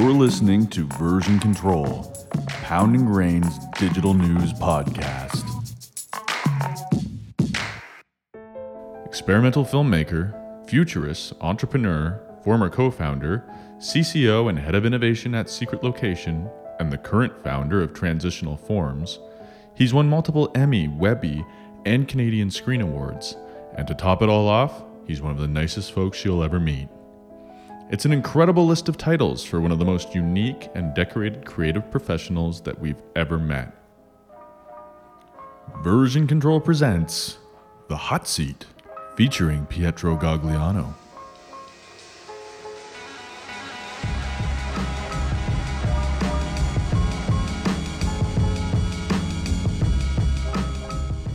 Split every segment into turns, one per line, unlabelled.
You're listening to Version Control, Pounding Rain's digital news podcast. Experimental filmmaker, futurist, entrepreneur, former co founder, CCO and head of innovation at Secret Location, and the current founder of Transitional Forms, he's won multiple Emmy, Webby, and Canadian Screen Awards. And to top it all off, he's one of the nicest folks you'll ever meet. It's an incredible list of titles for one of the most unique and decorated creative professionals that we've ever met. Version Control presents The Hot Seat, featuring Pietro Gagliano.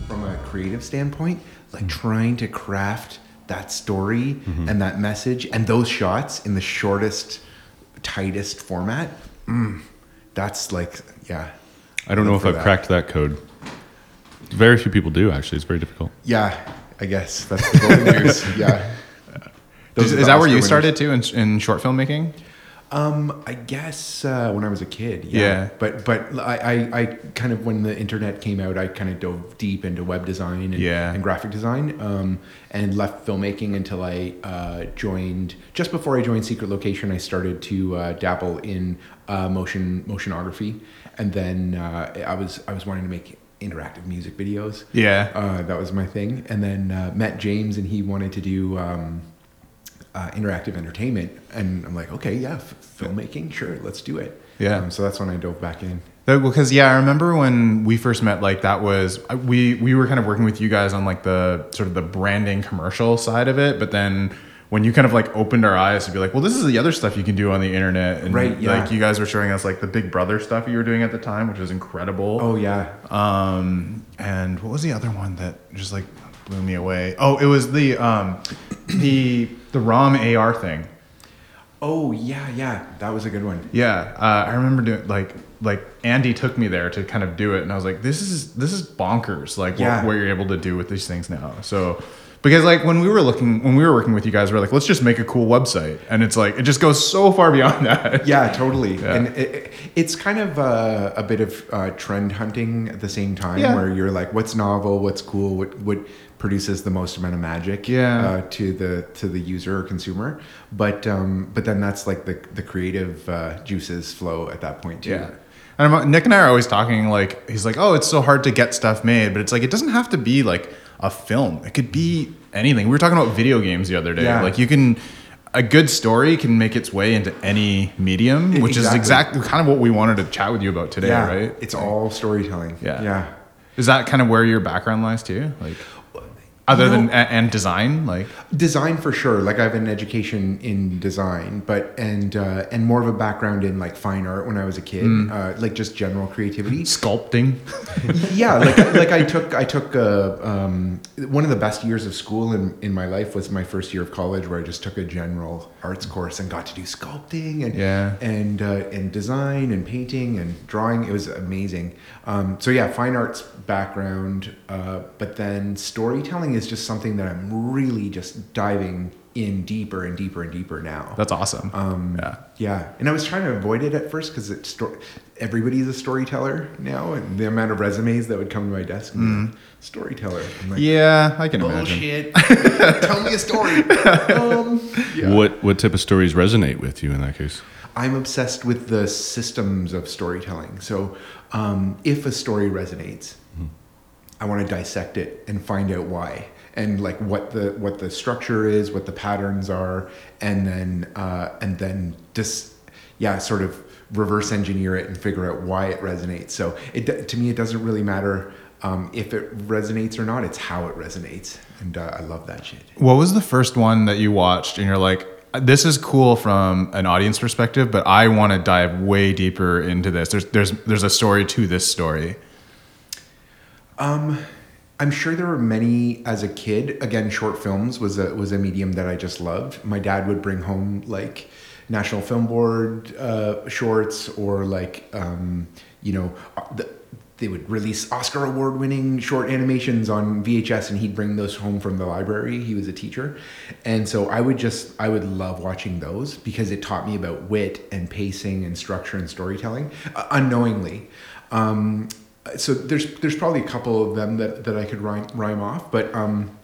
from a creative standpoint, like trying to craft that story and that message and those shots in the shortest, tightest format. Mm, that's like, yeah.
I don't know if I've
that.
cracked that code. Very few people do, actually. It's very difficult.
Yeah, I guess that's the golden news. Yeah. Those
Is, is that where you
winners.
started too in, in short filmmaking?
Um, I guess uh, when I was a kid, yeah.
Yeah.
But but I, I, I kind of when the internet came out, I kind of dove deep into web design and,
Yeah.
and graphic design, um, and left filmmaking until I uh, joined. Just before I joined Secret Location, I started to uh, dabble in uh, motion motionography, and then uh, I was I was wanting to make interactive music videos.
Yeah.
Uh, that was my thing. And then uh, met James, and he wanted to do um, uh, interactive entertainment. And I'm like, okay, yeah, f- filmmaking, sure, let's do it.
Yeah.
Um, so that's when I dove back in.
Because yeah, I remember when we first met. Like that was we we were kind of working with you guys on like the sort of the branding commercial side of it, but then when you kind of like opened our eyes to be like, well, this is the other stuff you can do on the internet, and
Right, yeah.
like you guys were showing us like the Big Brother stuff you were doing at the time, which was incredible.
Oh yeah,
Um, and what was the other one that just like blew me away? Oh, it was the um, the the ROM AR thing.
oh yeah, yeah, that was a good one.
Yeah, uh, I remember doing like like Andy took me there to kind of do it, and I was like, this is this is bonkers. Like
Yeah.
what, what you're able to do with these things now. So because like when we were looking when we were working with you guys, we are like, let's just make a cool website, and it's like it just goes so far beyond that.
Yeah, totally.
Yeah.
And it, it- it's kind of uh, a bit of uh, trend hunting at the same time,
Yeah.
where you're like, what's novel, what's cool, what what produces the most amount of magic
Yeah.
uh, to the to the user or consumer. But um, but then that's like the the creative uh, juices flow at that point too.
Yeah. And I'm, Nick and I are always talking like he's like, oh, it's so hard to get stuff made, but it's like it doesn't have to be like a film. It could be anything. We were talking about video games the other day.
Yeah.
Like you can a good story can make its way into any medium, which is
exactly.
exactly kind of what we wanted to chat with you about today,
yeah,
right?
It's all storytelling.
Yeah.
yeah.
Is that kind of where your background lies too? Like other
You
than
know-
a- and design, like
design for sure like i have an education in design but and uh, and more of a background in like fine art when i was a kid
Mm.
uh, like just general creativity
sculpting.
yeah like like i took i took uh, um, one of the best years of school in, in my life was my first year of college where i just took a general arts course and got to do sculpting and
Yeah.
and uh, and design and painting and drawing it was amazing um, so yeah fine arts background uh, but then storytelling is just something that i'm really just diving in deeper and deeper and deeper now
That's awesome.
um,
yeah.
yeah, and I was trying to avoid it at first because it's sto- everybody's a storyteller now, and the amount of resumes that would come to my desk, and like, storyteller. Like,
Mm. Yeah, I can imagine.
bullshit. Tell me a story. um, yeah.
What what type of stories resonate with you in that case?
I'm obsessed with the systems of storytelling. So, um, if a story resonates, I want to dissect it and find out why, and like what the what the structure is, what the patterns are, and then uh, and then just yeah, sort of reverse engineer it and figure out why it resonates. So it to me, it doesn't really matter um, if it resonates or not. It's how it resonates, and uh, I love that shit.
What was the first one that you watched and you're like, this is cool from an audience perspective, but I want to dive way deeper into this. There's there's there's a story to this story.
Um, I'm sure there were many as a kid. Again, short films was a was a medium that I just loved. My dad would bring home like National Film Board uh, shorts or like um, you know uh, the they would release Oscar award winning short animations on VHS and he'd bring those home from the library. He was a teacher. And so I would just, I would love watching those because it taught me about wit and pacing and structure and storytelling uh, unknowingly. Um, so there's, there's probably a couple of them that, that I could rhyme, rhyme off, but um,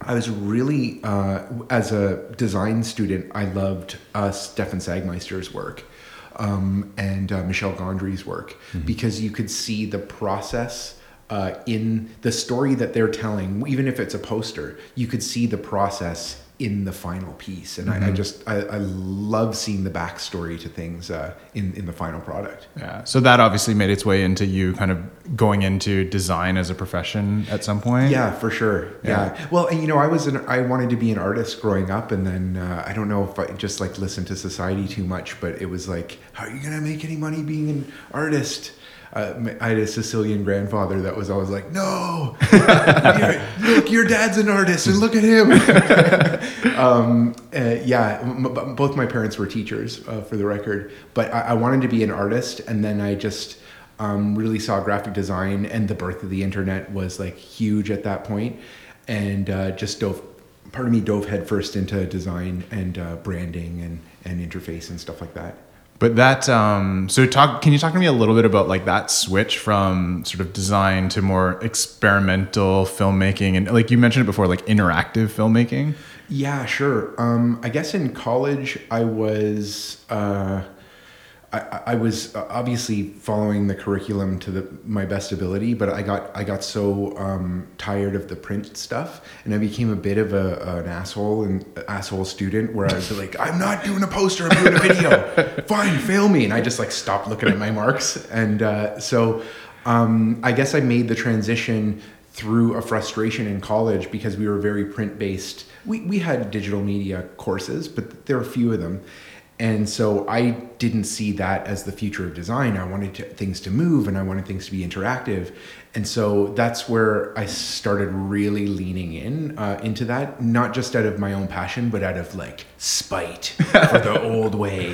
I was really, uh, as a design student, I loved uh, Stefan Sagmeister's work um, and uh, Michel Gondry's work mm-hmm. because you could see the process uh, in the story that they're telling, even if it's a poster, you could see the process in the final piece. And mm-hmm. I, I, mm-hmm. just, I, I, love seeing the backstory to things uh, in, in the final product.
Yeah. So that obviously made its way into you kind of going into design as a profession at some point.
Yeah, for sure. Yeah. yeah. Well, and you know, I was an, I wanted to be an artist growing up and then uh, I don't know if I just like listened to society too much, but it was like, how are you going to make any money being an artist? Uh, I had a Sicilian grandfather that was always like, "No, look, your dad's an artist, and look at him." um, uh, yeah, m- both my parents were teachers, uh, for the record, but I-, I, wanted to be an artist, and then I just um, really saw graphic design, and the birth of the internet was like huge at that point, and uh, just dove. Part of me dove headfirst into design and uh, branding and, and interface and stuff like that.
But that um, so talk. Can you talk to me a little bit about like that switch from sort of design to more experimental filmmaking and like you mentioned it before, like interactive filmmaking.
Yeah, sure. Um, I guess in college I was. Uh, I, I was uh, obviously following the curriculum to the, my best ability, but I got I got so um, tired of the print stuff, and I became a bit of a, an asshole and asshole student where I was like, I'm not doing a poster, I'm doing a video. Fine, fail me, and I just like stopped looking at my marks, and uh, so um, I guess I made the transition through a frustration in college because we were very print based. We we had digital media courses, but there were a few of them and so I didn't see that as the future of design. I wanted to, things to move and I wanted things to be interactive. And so that's where I started really leaning in uh, into that, not just out of my own passion, but out of like spite for the old way.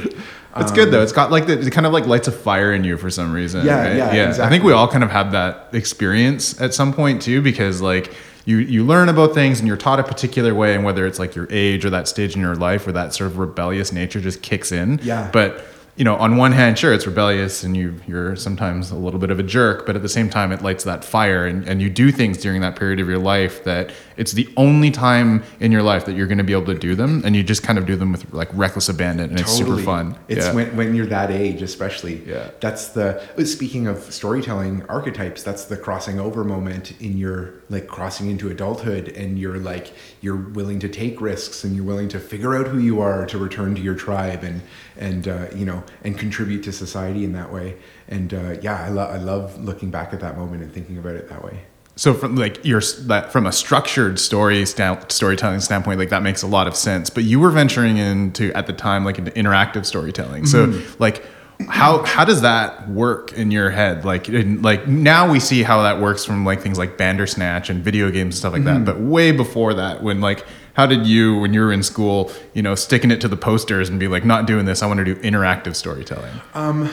It's um, good though. It's got like the, it kind of like lights a fire in you for some reason.
Yeah, right? yeah,
yeah.
Exactly.
I think we all kind of had that experience at some point too, because like you you learn about things and you're taught a particular way and whether it's like your age or that stage in your life where that sort of rebellious nature just kicks in.
Yeah.
But you know, on one hand, sure, it's rebellious and you you're sometimes a little bit of a jerk, but at the same time, it lights that fire and, and you do things during that period of your life that it's the only time in your life that you're going to be able to do them, and you just kind of do them with like reckless abandon, and totally. it's super fun.
It's yeah. when, when you're that age, especially.
Yeah.
That's the speaking of storytelling archetypes. That's the crossing over moment in your like crossing into adulthood, and you're like you're willing to take risks, and you're willing to figure out who you are to return to your tribe, and and uh, you know and contribute to society in that way. And uh, yeah, I, lo- I love looking back at that moment and thinking about it that way.
So from like your that from a structured story st- storytelling standpoint, like that makes a lot of sense. But you were venturing into at the time like into interactive storytelling. So mm-hmm. like how how does that work in your head like in, like now we see how that works from like things like bandersnatch and video games and stuff like mm-hmm. that but way before that when like how did you when you were in school you know sticking it to the posters and be like not doing this i want to do interactive storytelling
um,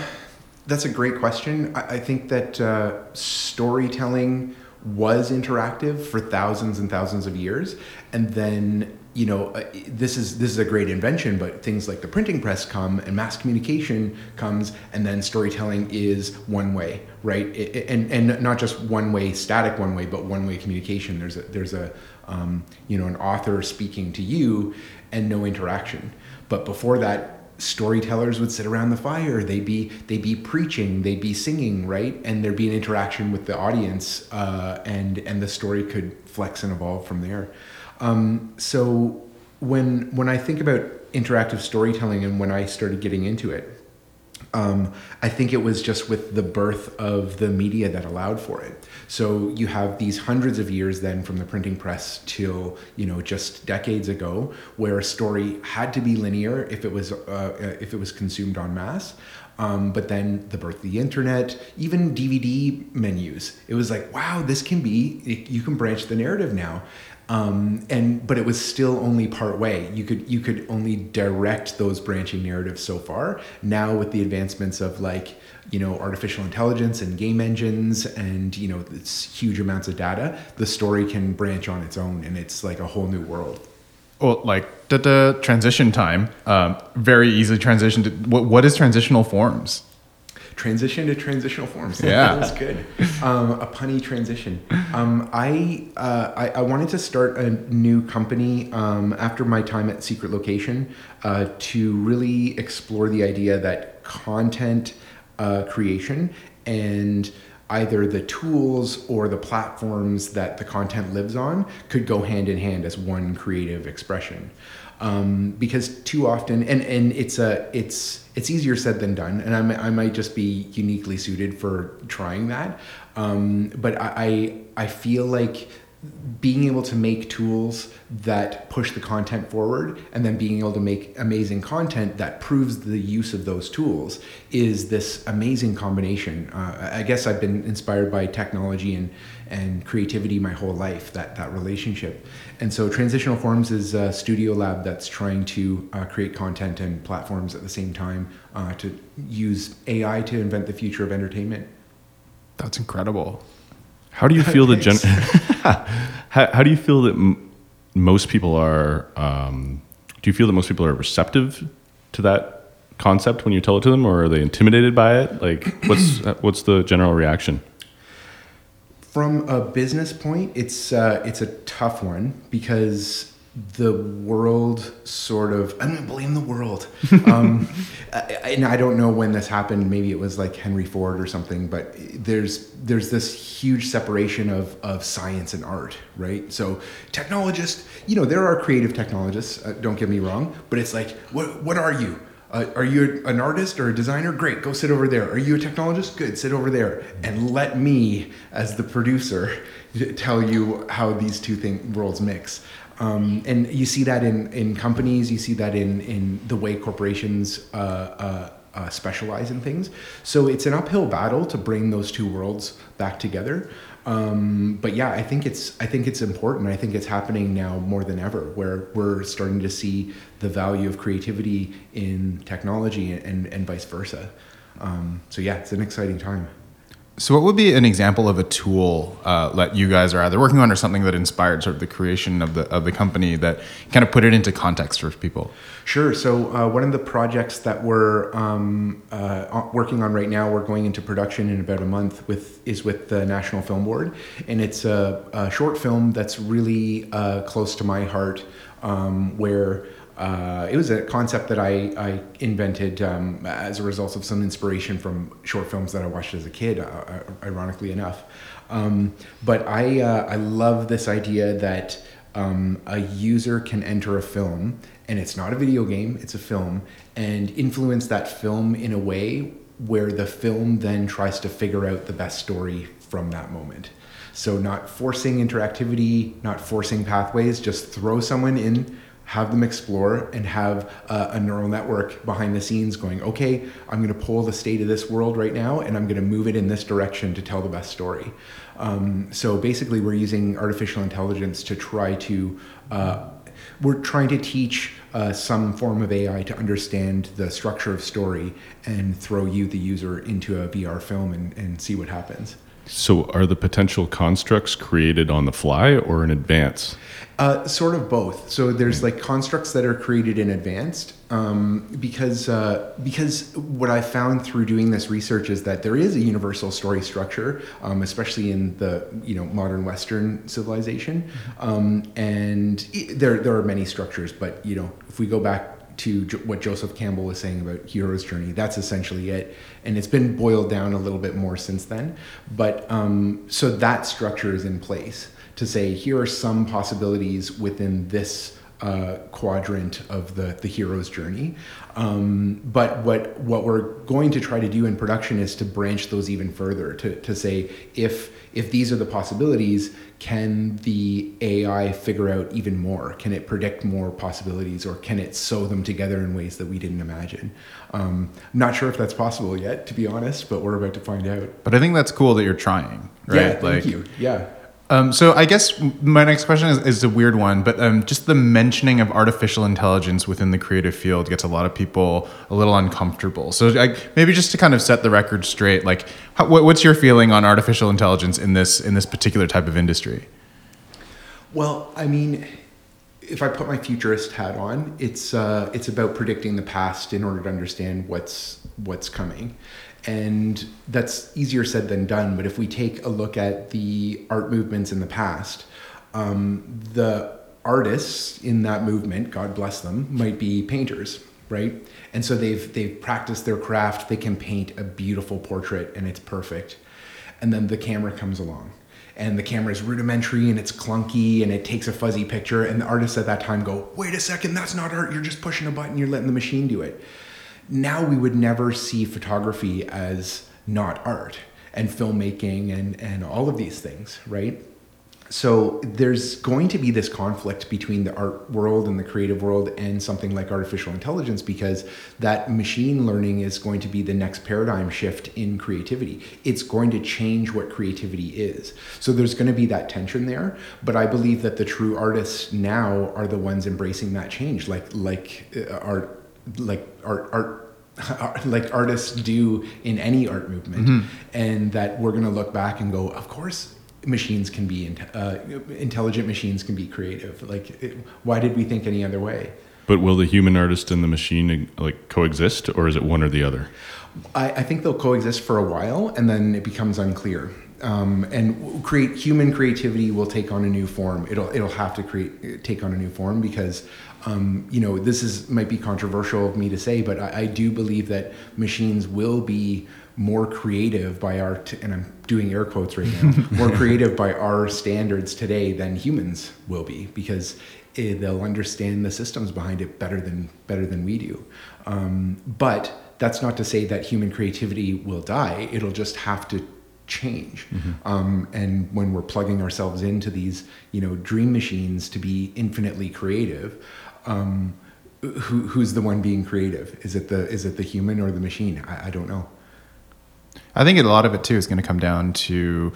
that's a great question i, I think that uh, storytelling was interactive for thousands and thousands of years. And then you know uh, this is this is a great invention but things like the printing press come and mass communication comes and then storytelling is one way right? It, and and not just one way static one way but one way communication. There's a there's a um, you know, an author speaking to you and no interaction. But before that, storytellers would sit around the fire. They'd be they'd be preaching, they'd be singing, right? And there'd be an interaction with the audience, uh, and and the story could flex and evolve from there. Um, so when when I think about interactive storytelling and when I started getting into it, um, I think it was just with the birth of the media that allowed for it. So you have these hundreds of years then from the printing press till you know just decades ago, where a story had to be linear if it was uh, uh if it was consumed en masse. Um, but then the birth of the internet, even DVD menus, it was like, wow, this can be, it, you can branch the narrative now. Um, and but it was still only part way. You could you could only direct those branching narratives so far. Now with the advancements of like you know artificial intelligence and game engines and you know huge amounts of data, the story can branch on its own, and it's like a whole new world.
Well, like the transition time, um, very easily transitioned. to what, what is transitional forms?
Transition to transitional forms.
Yeah,
that's good. Um, a punny transition. Um, I, uh, I, I wanted to start a new company um, after my time at Secret Location uh, to really explore the idea that content uh, creation and either the tools or the platforms that the content lives on could go hand in hand as one creative expression um, because too often and and it's a it's it's easier said than done and I, I might just be uniquely suited for trying that um, but I, I I feel like being able to make tools that push the content forward and then being able to make amazing content that proves the use of those tools is this amazing combination. Uh, I guess I've been inspired by technology and, and creativity my whole life, that, that relationship. And so Transitional Forms is a studio lab that's trying to uh, create content and platforms at the same time uh, to use AI to invent the future of entertainment.
That's incredible.
How do you feel that gen- how, how do you feel that m- most people are um, do you feel that most people are receptive to that concept when you tell it to them or are they intimidated by it like what's what's the general reaction
from a business point it's uh, it's a tough one because the world sort of I'm gonna blame the world. Um, and I don't know when this happened. Maybe it was like Henry Ford or something. But there's there's this huge separation of of science and art, right? So technologists, you know, there are creative technologists. Uh, don't get me wrong, but it's like, what what are you? Uh, are you an artist or a designer? Great, go sit over there. Are you a technologist? Good, sit over there. And let me, as the producer, tell you how these two thing, worlds mix. Um, and you see that in, in companies, you see that in, in the way corporations uh, uh, uh, specialize in things. So it's an uphill battle to bring those two worlds back together. Um, but yeah, I think it's I think it's important. I think it's happening now more than ever, where we're starting to see the value of creativity in technology and and vice versa. Um, so yeah, it's an exciting time.
So, what would be an example of a tool uh, that you guys are either working on, or something that inspired sort of the creation of the of the company that kind of put it into context for people?
Sure. So, uh, one of the projects that we're um, uh, working on right now, we're going into production in about a month with is with the National Film Board, and it's a, a short film that's really uh, close to my heart, um, where uh, it was a concept that I, I invented um, as a result of some inspiration from short films that I watched as a kid, uh, uh ironically enough. Um, but I, uh, I love this idea that um, a user can enter a film, and it's not a video game, it's a film, and influence that film in a way where the film then tries to figure out the best story from that moment. So, not forcing interactivity, not forcing pathways, just throw someone in have them explore and have a, a neural network behind the scenes going, okay, I'm going to pull the state of this world right now and I'm going to move it in this direction to tell the best story. Um, so basically, we're using artificial intelligence to try to, uh, we're trying to teach uh, some form of AI to understand the structure of story and throw you, the user, into a VR film and, and see what happens.
So, are the potential constructs created on the fly or in advance?
Uh, sort of both. So there's like constructs that are created in advance um, because uh, because what I found through doing this research is that there is a universal story structure, um, especially in the you know modern Western civilization, mm-hmm. um, and there there are many structures. But you know if we go back to what Joseph Campbell was saying about hero's journey. That's essentially it, and it's been boiled down a little bit more since then. But um, so that structure is in place to say here are some possibilities within this uh, quadrant of the, the hero's journey. Um, but what what we're going to try to do in production is to branch those even further to, to say if if these are the possibilities, can the AI figure out even more? Can it predict more possibilities or can it sew them together in ways that we didn't imagine? Um, not sure if that's possible yet, to be honest, but we're about to find out.
But I think that's cool that you're trying, right?
Yeah, thank like, you. Yeah
Um, so I guess my next question is, is a weird one, but um, just the mentioning of artificial intelligence within the creative field gets a lot of people a little uncomfortable. So I, maybe just to kind of set the record straight, like how, what, what's your feeling on artificial intelligence in this in this particular type of industry?
Well, I mean, if I put my futurist hat on, it's uh, it's about predicting the past in order to understand what's what's coming, and that's easier said than done. But if we take a look at the art movements in the past, um, the artists in that movement, God bless them, might be painters, right? And so they've they've practiced their craft. They can paint a beautiful portrait, and it's perfect. And then the camera comes along and the camera is rudimentary and it's clunky and it takes a fuzzy picture and the artists at that time go wait a second that's not art you're just pushing a button you're letting the machine do it now we would never see photography as not art and filmmaking and and all of these things right? So there's going to be this conflict between the art world and the creative world and something like artificial intelligence because that machine learning is going to be the next paradigm shift in creativity. It's going to change what creativity is. So there's going to be that tension there but i believe that the true artists now are the ones embracing that change like like uh, art like art art like artists do in any art movement. Mm-hmm. and that we're going to look back and go of course machines can be uh, intelligent machines can be creative. Like it, why did we think any other way?
But will the human artist and the machine like coexist or is it one or the other?
I, I think they'll coexist for a while and then it becomes unclear. Um, and create human creativity will take on a new form. It'll it'll have to create take on a new form because um, you know this is might be controversial of me to say but I, I do believe that machines will be more creative by our t- and I'm doing air quotes right now more creative by our standards today than humans will be because it, they'll understand the systems behind it better than better than we do. Um, but that's not to say that human creativity will die. It'll just have to change. Mm-hmm. Um, and when we're plugging ourselves into these, you know, dream machines to be infinitely creative, um, who, who's the one being creative? Is it the is it the human or the machine? I, I don't know.
I think a lot of it too is going to come down to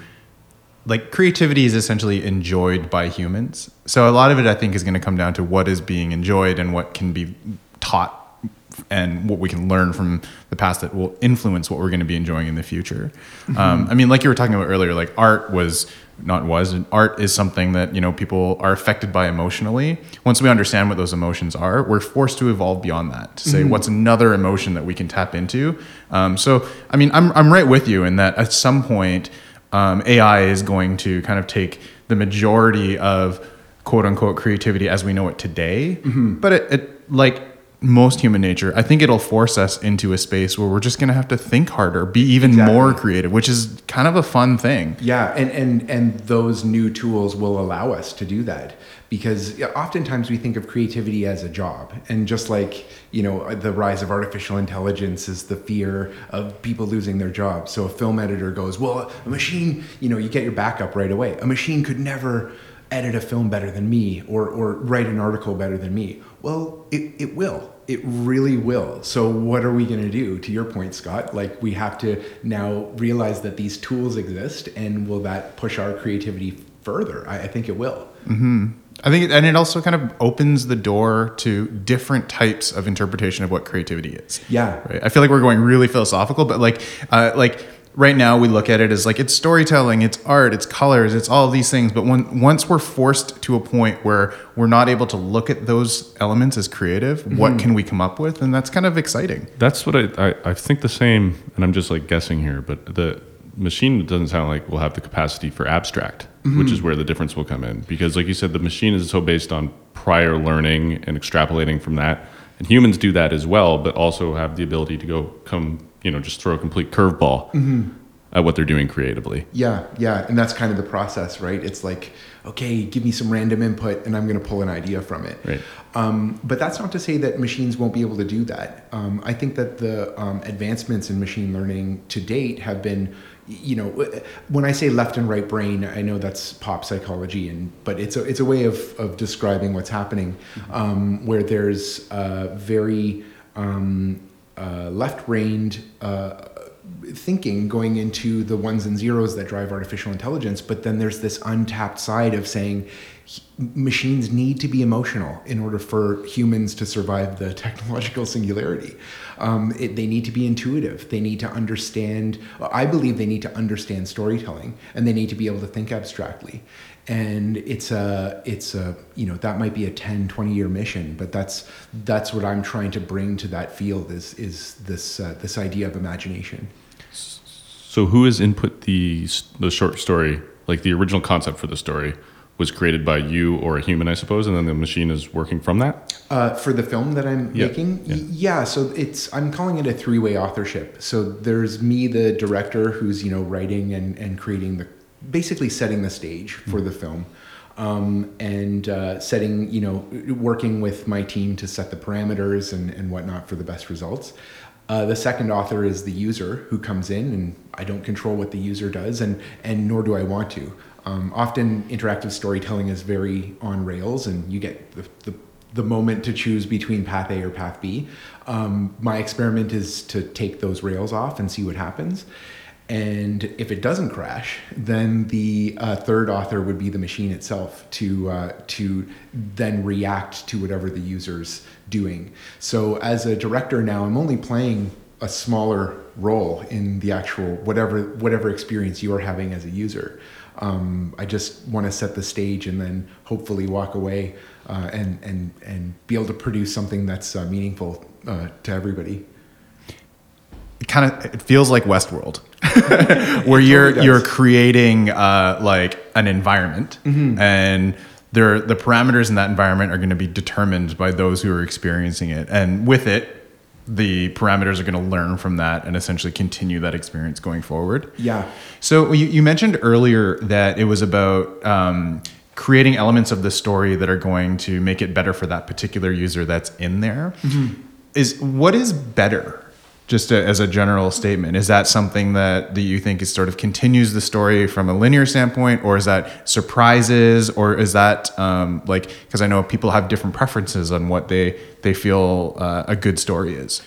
like creativity is essentially enjoyed by humans. So a lot of it I think is going to come down to what is being enjoyed and what can be taught and what we can learn from the past that will influence what we're going to be enjoying in the future. Mm-hmm. Um, I mean, like you were talking about earlier, like art was not was art is something that you know people are affected by emotionally once we understand what those emotions are we're forced to evolve beyond that to say mm-hmm. what's another emotion that we can tap into um, so i mean I'm, I'm right with you in that at some point um, ai is going to kind of take the majority of quote unquote creativity as we know it today mm-hmm. but it, it like most human nature, I think it'll force us into a space where we're just going to have to think harder, be even exactly. more creative, which is kind of a fun thing.
Yeah, and and and those new tools will allow us to do that because oftentimes we think of creativity as a job, and just like you know the rise of artificial intelligence is the fear of people losing their jobs. So a film editor goes, well, a machine, you know, you get your backup right away. A machine could never edit a film better than me or or write an article better than me. Well, it, it will it really will. So, what are we going to do? To your point, Scott, like we have to now realize that these tools exist, and will that push our creativity further? I, I think it will.
Mm-hmm. I think, and it also kind of opens the door to different types of interpretation of what creativity is.
Yeah.
Right. I feel like we're going really philosophical, but like, uh, like right now we look at it as like it's storytelling, it's art, it's colors, it's all these things. But when once we're forced to a point where we're not able to look at those elements as creative, mm-hmm. what can we come up with? And that's kind of exciting.
That's what I, I, I think the same, and I'm just like guessing here, but the machine doesn't sound like we'll have the capacity for abstract, mm-hmm. which is where the difference will come in. Because like you said, the machine is so based on prior learning and extrapolating from that. And humans do that as well, but also have the ability to go come you know just throw a complete curveball mm-hmm. at what they're doing creatively.
Yeah, yeah, and that's kind of the process, right? It's like, okay, give me some random input, and I'm going to pull an idea from it.
Right.
Um, but that's not to say that machines won't be able to do that. Um, I think that the um, advancements in machine learning to date have been you know when i say left and right brain i know that's pop psychology and but it's a it's a way of of describing what's happening mm-hmm. um, where there's a very um, uh, left brained uh, thinking going into the ones and zeros that drive artificial intelligence, but then there's this untapped side of saying machines need to be emotional in order for humans to survive the technological singularity. Um, it, they need to be intuitive. They need to understand. I believe they need to understand storytelling, and they need to be able to think abstractly and it's a it's a you know that might be a 10 20 year mission but that's that's what i'm trying to bring to that field is is this uh, this idea of imagination
So who has input the the short story, like the original concept for the story, was created by you or a human, I suppose, and then the machine is working from that.
uh, for the film that i'm
Yeah,
making
yeah.
Yeah so it's i'm calling it a three-way authorship so there's me the director who's you know writing and and creating the basically setting the stage for the film um, and uh, setting you know working with my team to set the parameters and, and whatnot for the best results uh, the second author is the user who comes in and i don't control what the user does and and nor do i want to um, often interactive storytelling is very on rails and you get the, the the moment to choose between path A or path B. Um, my experiment is to take those rails off and see what happens. And if it doesn't crash, then the uh, third author would be the machine itself to uh, to then react to whatever the user's doing. So as a director now, I'm only playing a smaller role in the actual whatever whatever experience you are having as a user. Um, I just want to set the stage and then hopefully walk away uh, and and and be able to produce something that's uh, meaningful uh, to everybody.
It kind of it feels like Westworld, where you're
totally
you're creating uh, like an environment,
Mm-hmm.
and there the parameters in that environment are going to be determined by those who are experiencing it, and with it, the parameters are going to learn from that and essentially continue that experience going forward.
Yeah.
So you, you mentioned earlier that it was about um, creating elements of the story that are going to make it better for that particular user that's in there. Is what is better? Just a, as a general statement, is that something that, that you think is sort of continues the story from a linear standpoint, or is that surprises, or is that um, like because I know people have different preferences on what they they feel uh, a good story is.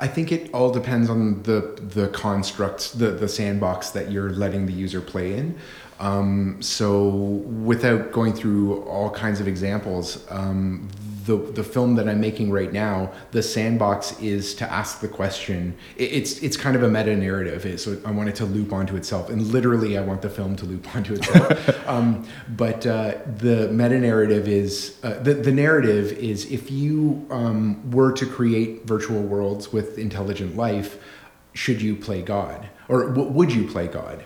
I think it all depends on the the constructs, the the sandbox that you're letting the user play in. Um, so, without going through all kinds of examples, um, the the film that I'm making right now, the sandbox is to ask the question. It, it's it's kind of a meta narrative. So I want it to loop onto itself, and literally, I want the film to loop onto itself. um, but uh, the meta narrative is uh, the the narrative is if you um, were to create virtual worlds with intelligent life, should you play God, or w- would you play God?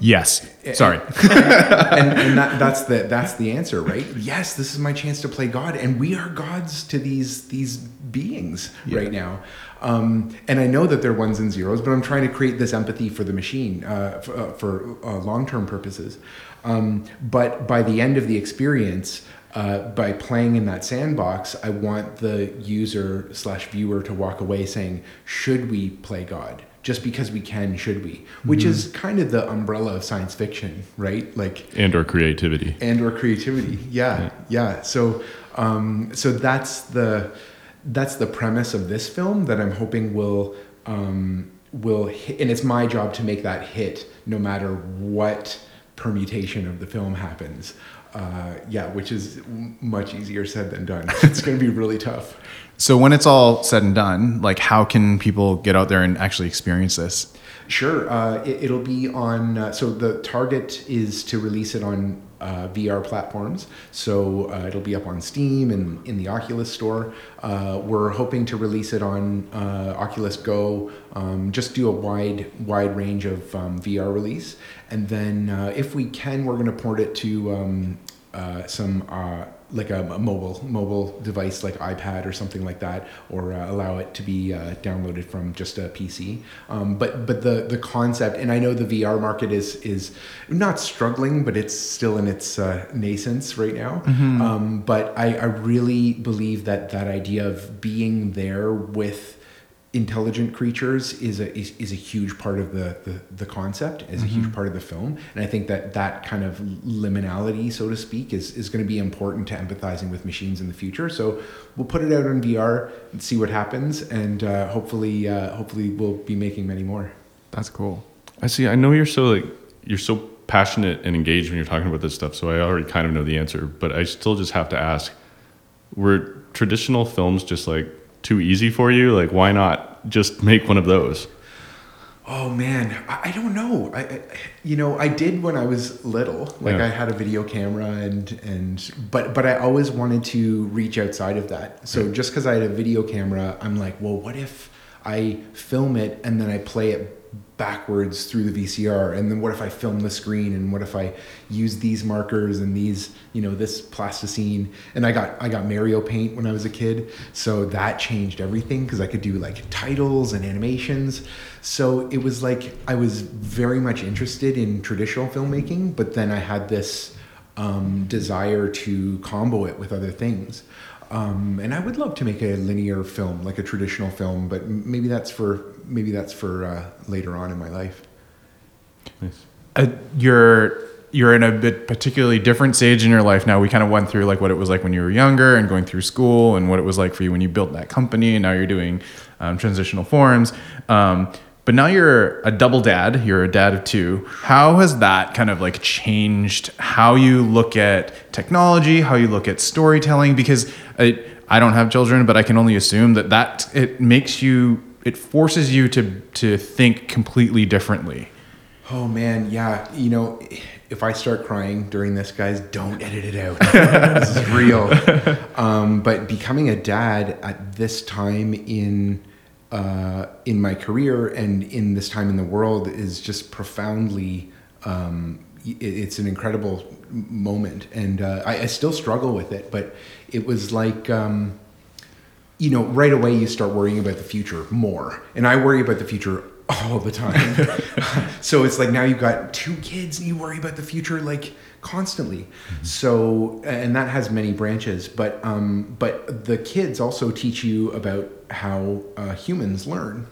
Yes. Sorry.
and, and that, that's the that's the answer, right? Yes, this is my chance to play God, and we are gods to these these beings right now. Um, and I know that they're ones and zeros, but I'm trying to create this empathy for the machine uh, for, uh, for uh, long term purposes. Um, but by the end of the experience, uh, by playing in that sandbox, I want the user slash viewer to walk away saying, "Should we play God?" Just because we can, should we? Which is kind of the umbrella of science fiction, right? Like
And or creativity.
and or creativity yeah yeah so um so that's the that's the premise of this film that i'm hoping will um will hit, and it's my job to make that hit no matter what permutation of the film happens uh yeah which is much easier said than done it's going to be really tough
So when it's all said and done, like how can people get out there and actually experience this?
Sure. Uh, it, it'll be on. Uh, so the target is to release it on uh, VR platforms. So uh, it'll be up on Steam and in the Oculus store. Uh, we're hoping to release it on uh, Oculus Go. Um, just do a wide wide range of um, VR release, and then uh, if we can, we're going to port it to um, uh, some. Uh, like a, a mobile mobile device like iPad or something like that, or uh, allow it to be uh, downloaded from just a PC. Um, but but the the concept, and I know the VR market is is not struggling, but it's still in its uh, nascence right now. Um, but I, I really believe that that idea of being there with intelligent creatures is a is, is a huge part of the, the the concept is a huge part of the film and i think that that kind of liminality so to speak is is going to be important to empathizing with machines in the future so we'll put it out on vr and see what happens and uh, hopefully uh, hopefully we'll be making many more
That's cool.
I see. I know you're so like you're so passionate and engaged when you're talking about this stuff. So I already kind of know the answer, but I still just have to ask: Were traditional films just like too easy for you? Like, why not just make one of those?
Oh man, I, don't know. I, I, you know, I did when I was little. Like
Yeah.
I had a video camera and and but but I always wanted to reach outside of that. So just because I had a video camera, I'm like, well, what if I film it and then I play it backwards through the VCR, and then what if I film the screen, and what if I use these markers and these, you know, this plasticine, and I got I got Mario Paint when I was a kid, so that changed everything because I could do like titles and animations. So it was like I was very much interested in traditional filmmaking, but then I had this um, desire to combo it with other things. Um, and I would love to make a linear film, like a traditional film, but maybe that's for maybe that's for uh, later on in my life.
Nice.
uh, you're you're in a bit particularly different stage in your life now. We kind of went through like what it was like when you were younger and going through school, and what it was like for you when you built that company, and now you're doing um, transitional forms. Um, but now you're a double dad. You're a dad of two. How has that kind of like changed how you look at technology, how you look at storytelling? Because I, I don't have children, but I can only assume that that it makes you, it forces you to to think completely differently.
Oh man, yeah. You know, if I start crying during this, guys, don't edit it out. this is real. Um, but becoming a dad at this time in uh, in my career and in this time in the world is just profoundly. Um, it's an incredible moment, and uh, I, I still struggle with it. But it was like. Um, you know, right away you start worrying about the future more. And I worry about the future all the time. so it's like now you've got two kids and you worry about the future like constantly. So and that has many branches, but um but the kids also teach you about how uh, humans learn.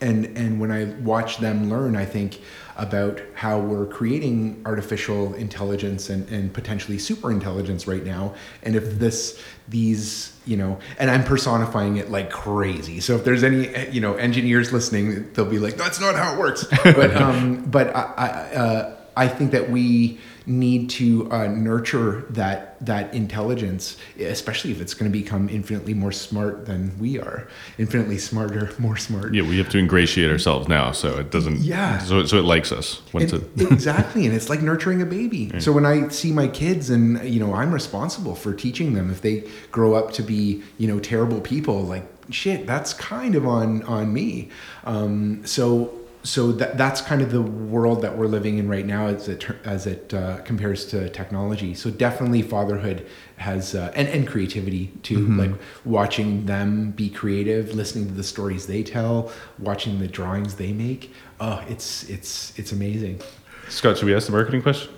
And and when I watch them learn, I think about how we're creating artificial intelligence and, and potentially super intelligence right now. And if this these you know, and I'm personifying it like crazy. So if there's any you know engineers listening, they'll be like, "That's not how it works." But um, but I I, uh, I think that we need to uh, nurture that that intelligence, especially if it's going to become infinitely more smart than we are, infinitely smarter, more smart.
Yeah, we have to ingratiate ourselves now, so it doesn't.
Yeah.
So so it likes us. It,
exactly, and it's like nurturing a baby. So when I see my kids, and you know, I'm responsible for teaching them. If they grow up to be, you know, terrible people, like shit, that's kind of on on me. Um, so so that that's kind of the world that we're living in right now, as it as it uh, compares to technology. So definitely, fatherhood has uh, and and creativity too. Like watching them be creative, listening to the stories they tell, watching the drawings they make. Oh, it's it's it's amazing.
Scott, should we ask the marketing question?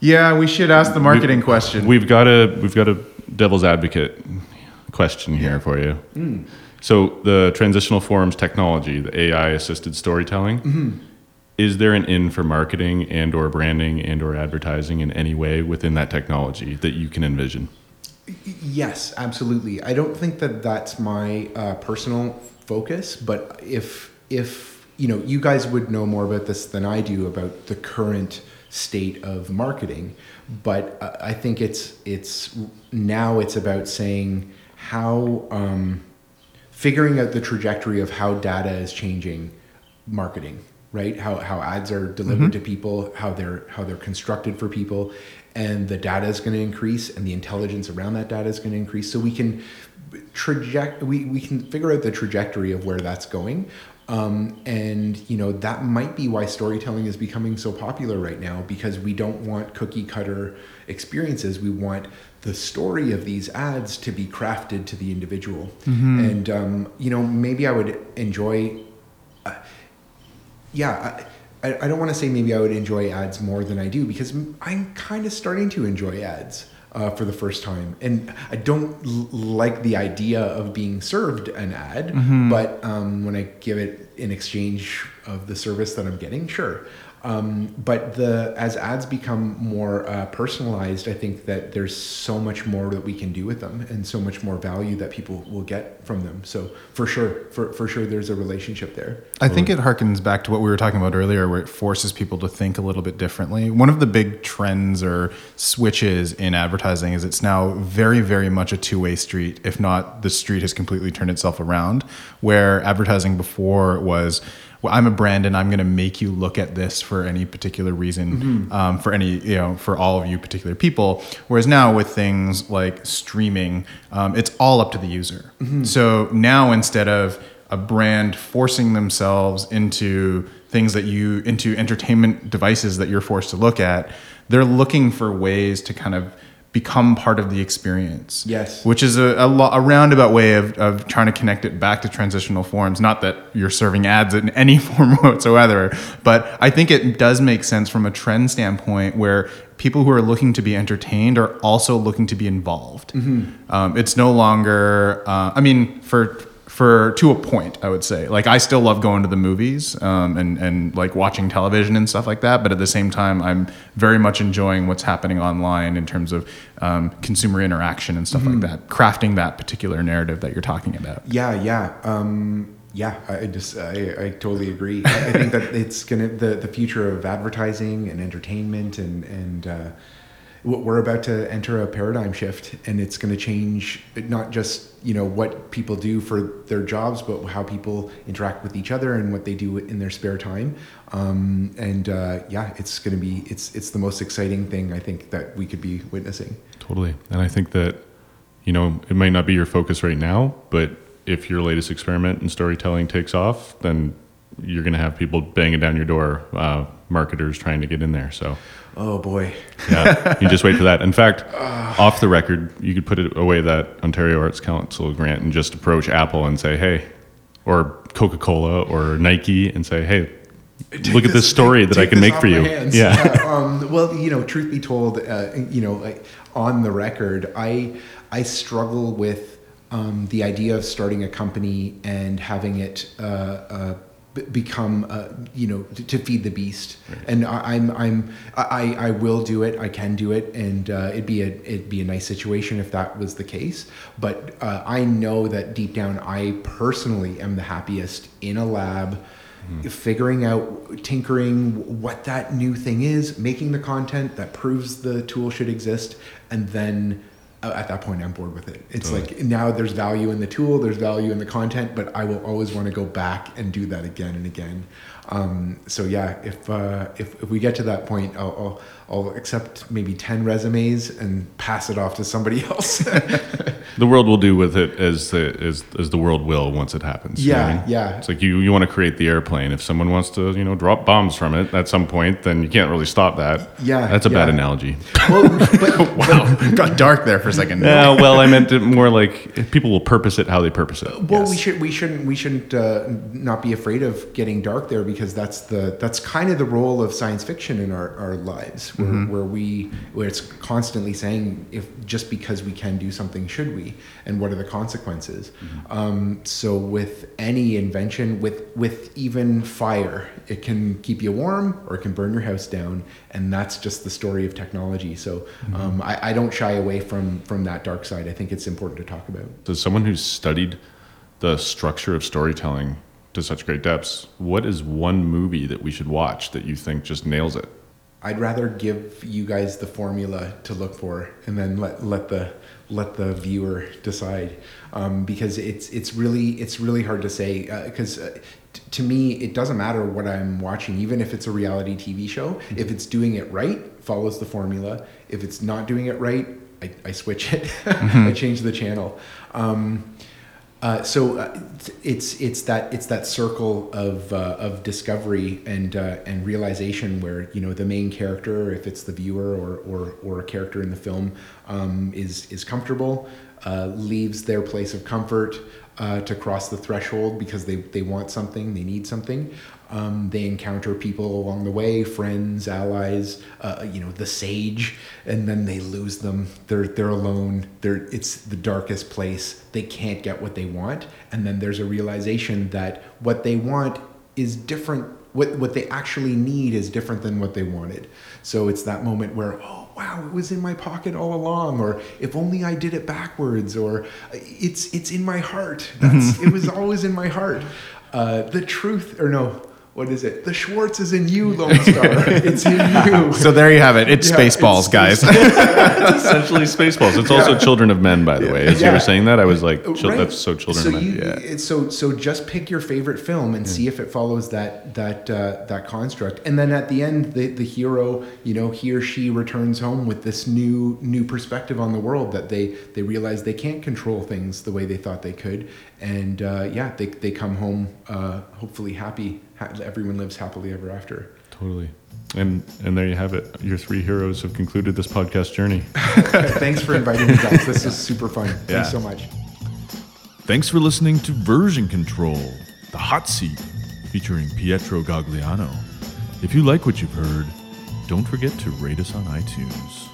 Yeah, we should ask the marketing question.
We've got a we've got a devil's advocate question here for you.
Hmm.
So the transitional forms technology, the AI assisted storytelling,
Mm-hmm.
is there an in for marketing and or branding and or advertising in any way within that technology that you can envision?
Yes, absolutely. I don't think that that's my uh, personal focus, but if if you know, you guys would know more about this than I do about the current state of marketing. But uh, I think it's it's now it's about saying how um, figuring out the trajectory of how data is changing marketing right? How, how ads are delivered to people how they're how they're constructed for people and the data is going to increase and the intelligence around that data is going to increase. So we can traject we, we can figure out the trajectory of where that's going um, and you know that might be why storytelling is becoming so popular right now because we don't want cookie cutter experiences. We want the story of these ads to be crafted to the individual. And um, you know maybe i would enjoy uh, yeah I, I don't want to say maybe i would enjoy ads more than i do because I'm kind of starting to enjoy ads uh, for the first time. And i don't l- like the idea of being served an ad but um, when i give it in exchange of the service that i'm getting sure Um, but the as ads become more uh, personalized, I think that there's so much more that we can do with them, and so much more value that people will get from them. So for sure, for for sure, there's a relationship there.
I think it harkens back to what we were talking about earlier, where it forces people to think a little bit differently. One of the big trends or switches in advertising is it's now very, very much a two way street, if not the street has completely turned itself around, where advertising before was, well, I'm a brand and I'm going to make you look at this for any particular reason, um, for any, you know, for all of you particular people. Whereas now with things like streaming, um, it's all up to the user. So now instead of a brand forcing themselves into things that you into entertainment devices that you're forced to look at they're looking for ways to kind of become part of the experience.
Yes.
which is a, a, lo- a roundabout way of, of trying to connect it back to transitional forms. Not that you're serving ads in any form whatsoever but i think it does make sense from a trend standpoint where people who are looking to be entertained are also looking to be involved. Um, it's no longer uh, i mean for for to a point i would say like i still love going to the movies um, and and like watching television and stuff like that but at the same time i'm very much enjoying what's happening online in terms of um, consumer interaction and stuff like that crafting that particular narrative that you're talking about
Yeah, yeah, um, yeah. I just I, I totally agree. I, I think that it's gonna the the future of advertising and entertainment and and uh, we're about to enter a paradigm shift, and it's going to change not just you know what people do for their jobs, but how people interact with each other and what they do in their spare time. Um, and uh, yeah, it's going to be it's it's the most exciting thing I think that we could be witnessing.
Totally. And I think that, you know, it might not be your focus right now, but if your latest experiment in storytelling takes off, then you're going to have people banging down your door, uh, marketers trying to get in there. So,
Oh boy.
yeah, you just wait for that. In fact, off the record, you could put it away that Ontario Arts Council grant and just approach Apple and say, hey, or Coca Cola or Nike and say, hey, look at this story
take-
that I can make for you.
hands.
Yeah.
um, well, you know, truth be told, uh, you know, like, on the record, I I struggle with um, the idea of starting a company and having it. Uh, uh, b- become uh, you know to, to feed the beast. And I, i'm i'm i i will do it. I can do it. And uh, it'd be a it'd be a nice situation if that was the case. But uh, i know that deep down i personally am the happiest in a lab figuring out tinkering what that new thing is making the content that proves the tool should exist and then Uh, at that point i'm bored with it. It's like now there's value in the tool there's value in the content but i will always want to go back and do that again and again um, so yeah if, uh, if if we get to that point I'll, I'll i'll accept maybe 10 resumes and pass it off to somebody else
The world will do with it as the as, as the world will once it happens. you know I
Yeah,
mean?
yeah.
It's like you you want to create the airplane. If someone wants to you know drop bombs from it at some point, then you can't really stop that.
Yeah,
that's a bad analogy.
well but,
wow got dark there for a second
Yeah, well, I meant it more like people will purpose it how they purpose it.
Well,
Yes.
we should we shouldn't we shouldn't uh, not be afraid of getting dark there because that's the that's kind of the role of science fiction in our, our lives where, where we where it's constantly saying if just because we can do something should we? And what are the consequences? Um, so with any invention with with even fire it can keep you warm or it can burn your house down. And that's just the story of technology. So um, I, I don't shy away from from that dark side. I think it's important to talk about.
As someone who's studied the structure of storytelling to such great depths, what is one movie that we should watch that you think just nails it?
I'd rather give you guys the formula to look for, and then let let the let the viewer decide, um, because it's it's really it's really hard to say. Because uh, t- to me, it doesn't matter what I'm watching, even if it's a reality TV show. If it's doing it right, follows the formula. If it's not doing it right, I, I switch it. I change the channel. Um, uh, so uh, it's it's that it's that circle of uh, of discovery and uh, and realization where you know the main character, if it's the viewer or or, or a character in the film, um, is is comfortable, uh, leaves their place of comfort uh, to cross the threshold because they they want something, they need something. Um, they encounter people along the way, friends, allies, uh, you know, the sage, and then they lose them. They're they're alone. They're it's the darkest place. They can't get what they want, and then there's a realization that what they want is different what what they actually need is different than what they wanted. So it's that moment where oh wow it was in my pocket all along, or if only I did it backwards, or it's it's in my heart. That's it was always in my heart. Uh, the truth or no. What is it? The Schwartz is in you, Lone Star. it's in you.
So there you have it. It's
Yeah,
Spaceballs,
it's-
guys.
It's essentially Spaceballs. It's also Children of Men, by the way. As you were saying that, I was like,
Right.
that's so Children
so
of Men.
You,
yeah.
it's So so just pick your favorite film and see if it follows that that uh, that construct. And then at the end, the the hero, you know, he or she returns home with this new new perspective on the world that they they realize they can't control things the way they thought they could. And uh, yeah, they they come home uh, hopefully happy. Everyone lives happily ever after.
Totally. And and there you have it. Your three heroes have concluded this podcast journey.
Thanks for inviting me, guys. This is super fun.
Yeah.
Thanks so much.
Thanks for listening to Version Control, the hot seat, featuring Pietro Gagliano. If you like what you've heard, don't forget to rate us on iTunes.